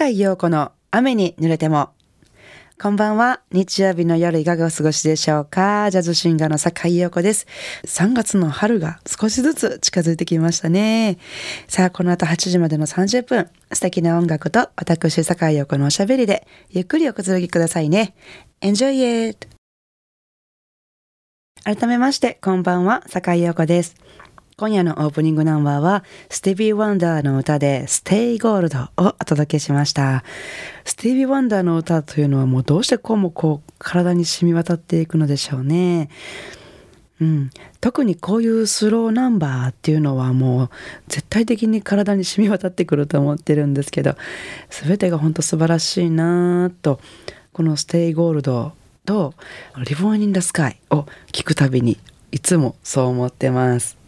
坂井陽子の雨に濡れても。こんばんは。日曜日の夜いかがお過ごしでしょうかジャズシンガーの坂井陽子です。3月の春が少しずつ近づいてきましたね。さあ、この後8時までの30分、素敵な音楽と私坂井陽子のおしゃべりでゆっくりおくつろぎくださいね。Enjoy it! 改めまして、こんばんは、坂井陽子です。今夜のオープニングナンバーは、スティービー・ワンダーの歌で、ステイ・ゴールドをお届けしました。スティービー・ワンダーの歌というのはもうどうしてこうもこう体に染み渡っていくのでしょうね。うん、特にこういうスローナンバーっていうのはもう絶対的に体に染み渡ってくると思ってるんですけど全てが本当素晴らしいなとこの「ステイ・ゴールド」と「リボン・イン・ダ・スカイ」を聞くたびにいつもそう思ってます。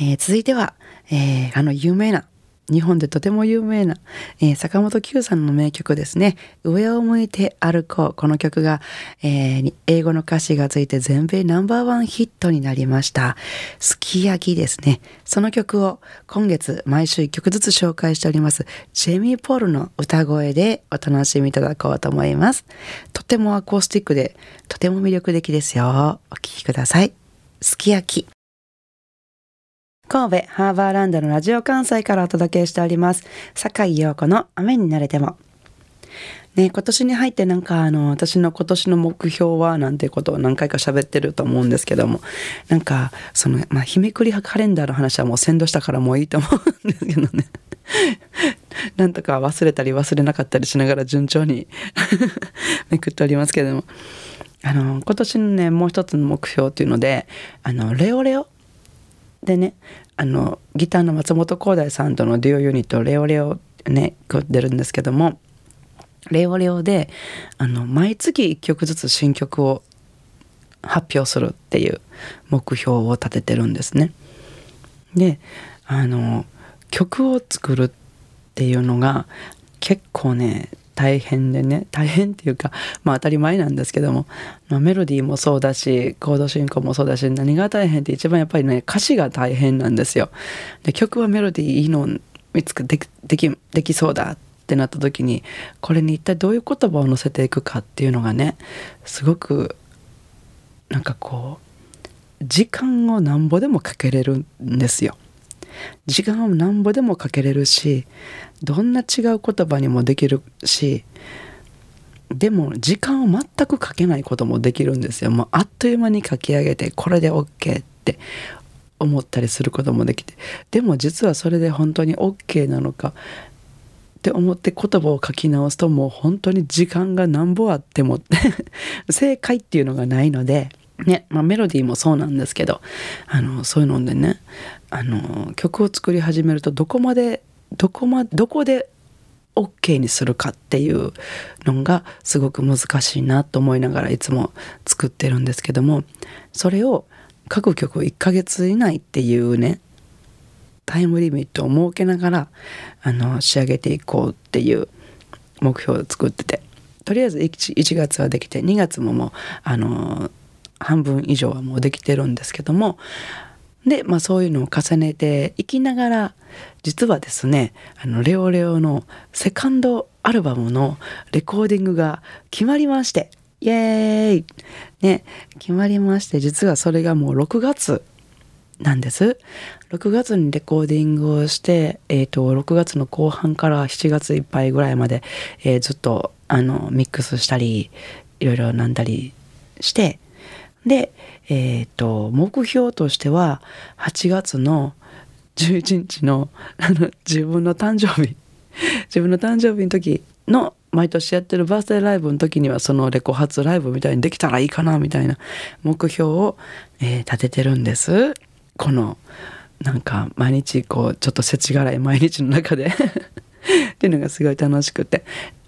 えー、続いては、えー、あの有名な日本でとても有名な、えー、坂本九さんの名曲ですね。上を向いて歩こう。この曲が、えー、英語の歌詞がついて全米ナンバーワンヒットになりました。すき焼きですね。その曲を今月毎週1曲ずつ紹介しております。ジェミー・ポールの歌声でお楽しみいただこうと思います。とてもアコースティックでとても魅力的ですよ。お聴きください。すき焼き。神戸ハーバーランドのラジオ関西からお届けしております。坂井陽子の雨に慣れても。ね、今年に入ってなんかあの、私の今年の目標はなんていうことを何回か喋ってると思うんですけども、なんか、その、まあ、日めくりカレンダーの話はもう先導したからもういいと思うんですけどね。なんとか忘れたり忘れなかったりしながら順調に めくっておりますけども。あの、今年のね、もう一つの目標っていうので、あの、レオレオでねあのギターの松本光大さんとのデュオユニットレオレオね出るんですけどもレオレオであの毎月1曲ずつ新曲を発表するっていう目標を立ててるんですね。であの曲を作るっていうのが結構ね大変でね大変っていうかまあ当たり前なんですけども、まあ、メロディーもそうだしコード進行もそうだし何が大変って一番やっぱりね歌詞が大変なんですよ。で曲はメロディーいいの見つけでできできそうだってなった時にこれに一体どういう言葉を載せていくかっていうのがねすごくなんかこう時間をなんぼでもかけれるんですよ。時間をなんぼでもかけれるしどんな違う言葉にもできるしでも時間を全くかけないこともできるんですよ。もうあっという間に書き上げてこれで OK って思ったりすることもできて。でも実はそれで本当に OK なのかって思って言葉を書き直すともう本当に時間がなんぼあっても 正解っていうのがないのでね、まあ、メロディーもそうなんですけどあのそういうのでねあの曲を作り始めるとどこまでどこまどこで OK にするかっていうのがすごく難しいなと思いながらいつも作ってるんですけどもそれを各曲を1ヶ月以内っていうねタイムリミットを設けながらあの仕上げていこうっていう目標を作っててとりあえず 1, 1月はできて2月ももうあの半分以上はもうできてるんですけどもで、まあ、そういうのを重ねていきながら実はですねあのレオレオのセカンドアルバムのレコーディングが決まりましてイエーイね決まりまして実はそれがもう6月なんです。6月にレコーディングをして、え、ー、と、6月の後半から7月いっぱいぐらいまで、えー、ずっと、あの、ミックスしたり、いろいろなんだりして、で、えっ、ー、と、目標としては、8月の11日の、あの、自分の誕生日、自分の誕生日の時の、毎年やってるバースデーライブの時には、そのレコ発ライブみたいにできたらいいかな、みたいな目標を、えー、立ててるんです。この、なんか、毎日、こう、ちょっと世知辛い毎日の中で っていうのがすごい楽しくて。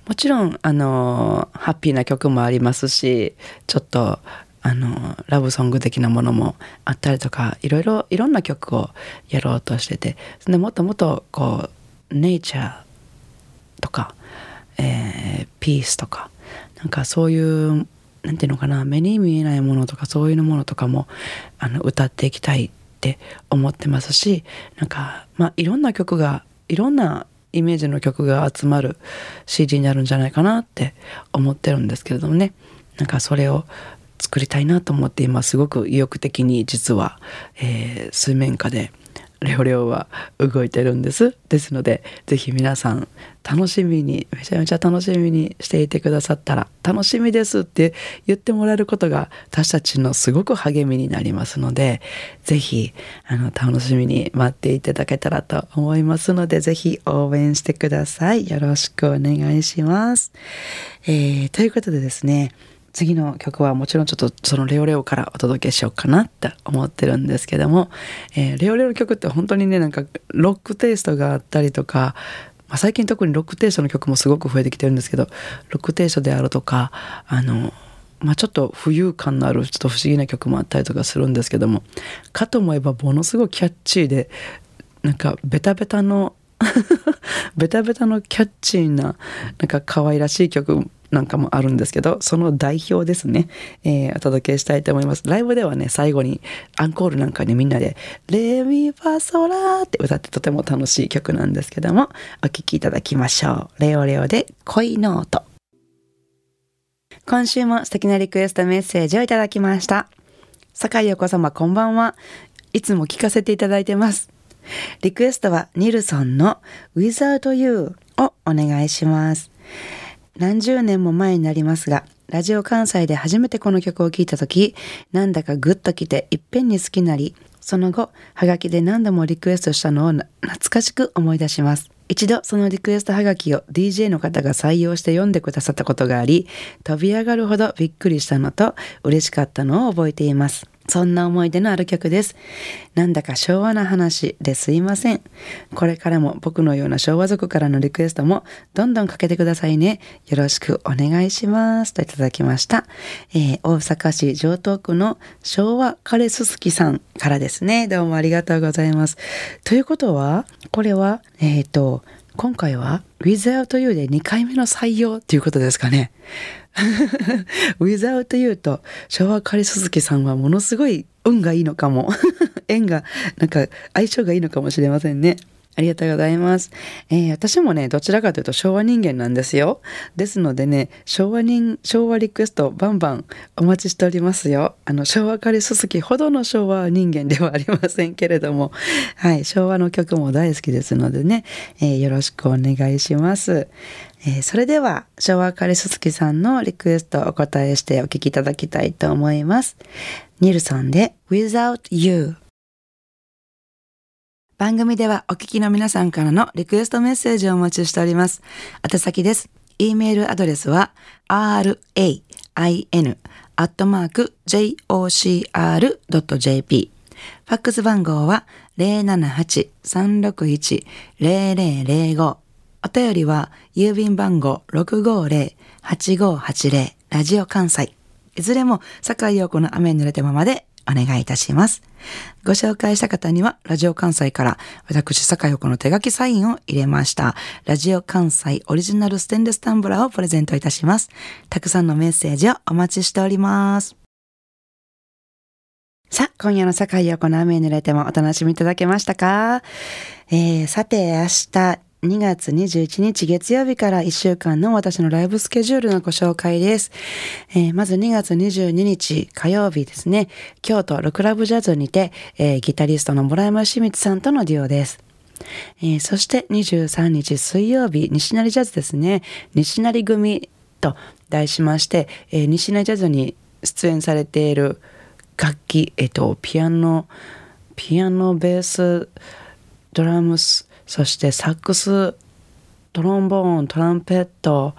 もちろん、あの、ハッピーな曲もありますし、ちょっと、あのラブソング的なものもあったりとかいろいろいろんな曲をやろうとしててでもっともっとこうネイチャーとか、えー、ピースとかなんかそういうなんていうのかな目に見えないものとかそういうものとかもあの歌っていきたいって思ってますしなんかまあいろんな曲がいろんなイメージの曲が集まる CD になるんじゃないかなって思ってるんですけれどもね。なんかそれを作りたいなと思って今すごく意欲的に実は、えー、水面下でレオレオは動いてるんです。ですので是非皆さん楽しみにめちゃめちゃ楽しみにしていてくださったら楽しみですって言ってもらえることが私たちのすごく励みになりますので是非楽しみに待っていただけたらと思いますので是非応援してください。よろしくお願いします、えー、ということでですね次の曲はもちろんちょっとそのレオレオからお届けしようかなって思ってるんですけども、えー、レオレオの曲って本当にねなんかロックテイストがあったりとか、まあ、最近特にロックテイストの曲もすごく増えてきてるんですけどロックテイストであるとかあのまあ、ちょっと浮遊感のあるちょっと不思議な曲もあったりとかするんですけどもかと思えばものすごいキャッチーでなんかベタベタの ベタベタのキャッチーななんか可愛らしい曲なんかもあるんですけどその代表ですね、えー、お届けしたいと思います。ライブではね最後にアンコールなんかにみんなで「レミファソラー」って歌ってとても楽しい曲なんですけどもお聴きいただきましょう。レオレオで恋ノート今週も素敵なリクエストメッセージをいただきました。酒井陽子様こんばんは。いつも聞かせていただいてます。リクエストはニルソンの Without You をお願いします何十年も前になりますが、ラジオ関西で初めてこの曲を聴いた時、なんだかグッときていっぺんに好きなり、その後、ハガキで何度もリクエストしたのを懐かしく思い出します。一度そのリクエストハガキを DJ の方が採用して読んでくださったことがあり、飛び上がるほどびっくりしたのと嬉しかったのを覚えています。そんな思い出のある曲です。なんだか昭和な話ですいません。これからも僕のような昭和族からのリクエストもどんどんかけてくださいね。よろしくお願いします。といただきました。えー、大阪市城東区の昭和カレススキさんからですね。どうもありがとうございます。ということは、これは、えっ、ー、と、今回は Without You で2回目の採用っていうことですかね。Without You と昭和カリスズキさんはものすごい運がいいのかも。縁が、なんか相性がいいのかもしれませんね。ありがとうございます。えー、私もね、どちらかというと昭和人間なんですよ。ですのでね、昭和人、昭和リクエストバンバンお待ちしておりますよ。あの、昭和カリススキほどの昭和人間ではありませんけれども、はい、昭和の曲も大好きですのでね、えー、よろしくお願いします。えー、それでは昭和カリススキさんのリクエストお答えしてお聴きいただきたいと思います。ニルソンで Without You 番組ではお聞きの皆さんからのリクエストメッセージをお待ちしております。宛先です。e メールアドレスは rain.jocr.jp ファックス番号は078-361-0005お便りは郵便番号650-8580ラジオ関西いずれも坂井陽子の雨に濡れたままでお願いいたします。ご紹介した方には、ラジオ関西から私、坂横の手書きサインを入れました。ラジオ関西オリジナルステンレスタンブラーをプレゼントいたします。たくさんのメッセージをお待ちしております。さあ、今夜の坂井横の雨に濡れてもお楽しみいただけましたか？えー、さて、明日、2月21日月曜日から1週間の私のライブスケジュールのご紹介です。えー、まず2月22日火曜日ですね、京都ルクラブジャズにて、えー、ギタリストの村山清水さんとのデュオです。えー、そして23日水曜日、西成ジャズですね、西成組と題しまして、えー、西成ジャズに出演されている楽器、えっ、と、ピアノ、ピアノ、ベース、ドラムス、そしてサックストロンボーントランペット、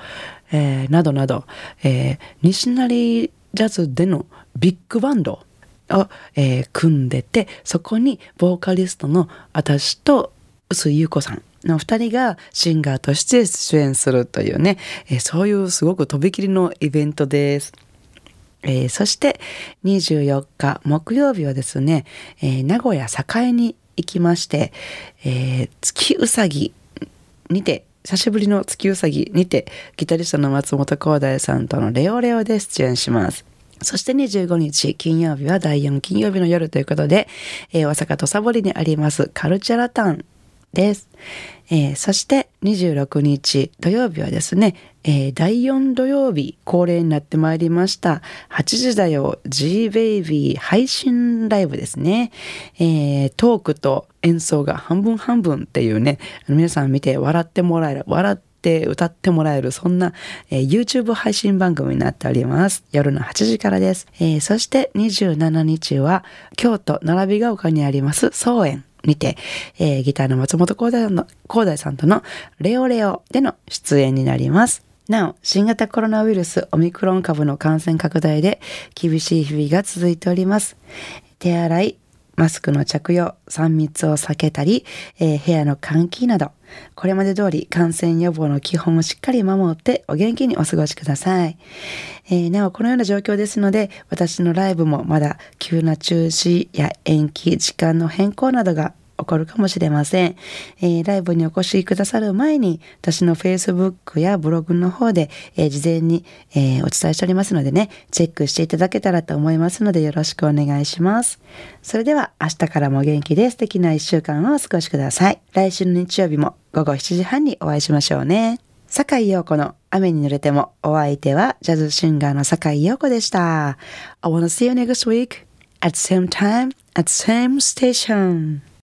えー、などなど、えー、西成ジャズでのビッグバンドを、えー、組んでてそこにボーカリストの私と臼井優子さんの2人がシンガーとして出演するというね、えー、そういうすごくとびきりのイベントです。えー、そして24日木曜日はですね、えー、名古屋栄に行きまして、えー、月うさぎにて久しぶりの月うさぎにてギタリストの松本光大さんとのレオレオで出演します。そして25日金曜日は第4金曜日の夜ということで、えー、大阪土佐堀にありますカルチャラタンです。えー、そして26日土曜日はですね、えー、第4土曜日恒例になってまいりました8時だよ G-Baby 配信ライブですね、えー、トークと演奏が半分半分っていうね皆さん見て笑ってもらえる笑って歌ってもらえるそんな、えー、YouTube 配信番組になっております。夜の8時からです、そして27日は京都並びが丘にあります総園。にて、えー、ギターの松本光大の光大さんとのレオレオでの出演になります。なお、新型コロナウイルスオミクロン株の感染拡大で厳しい日々が続いております。手洗い、マスクの着用、3密を避けたり、えー、部屋の換気など、これまで通り感染予防の基本をしっかり守ってお元気にお過ごしください。えー、なお、このような状況ですので、私のライブもまだ急な中止や延期、時間の変更などが起こるかもしれません。えー、ライブにお越しくださる前に、私の Facebook やブログの方で、えー、事前に、えー、お伝えしておりますのでね、チェックしていただけたらと思いますので、よろしくお願いします。それでは、明日からも元気で素敵な一週間をお過ごしください。来週の日曜日も午後7時半にお会いしましょうね。坂井陽子の雨に濡れてもお相手はジャズシンガーの坂井陽子でした。I wanna see you next week at same time at same station.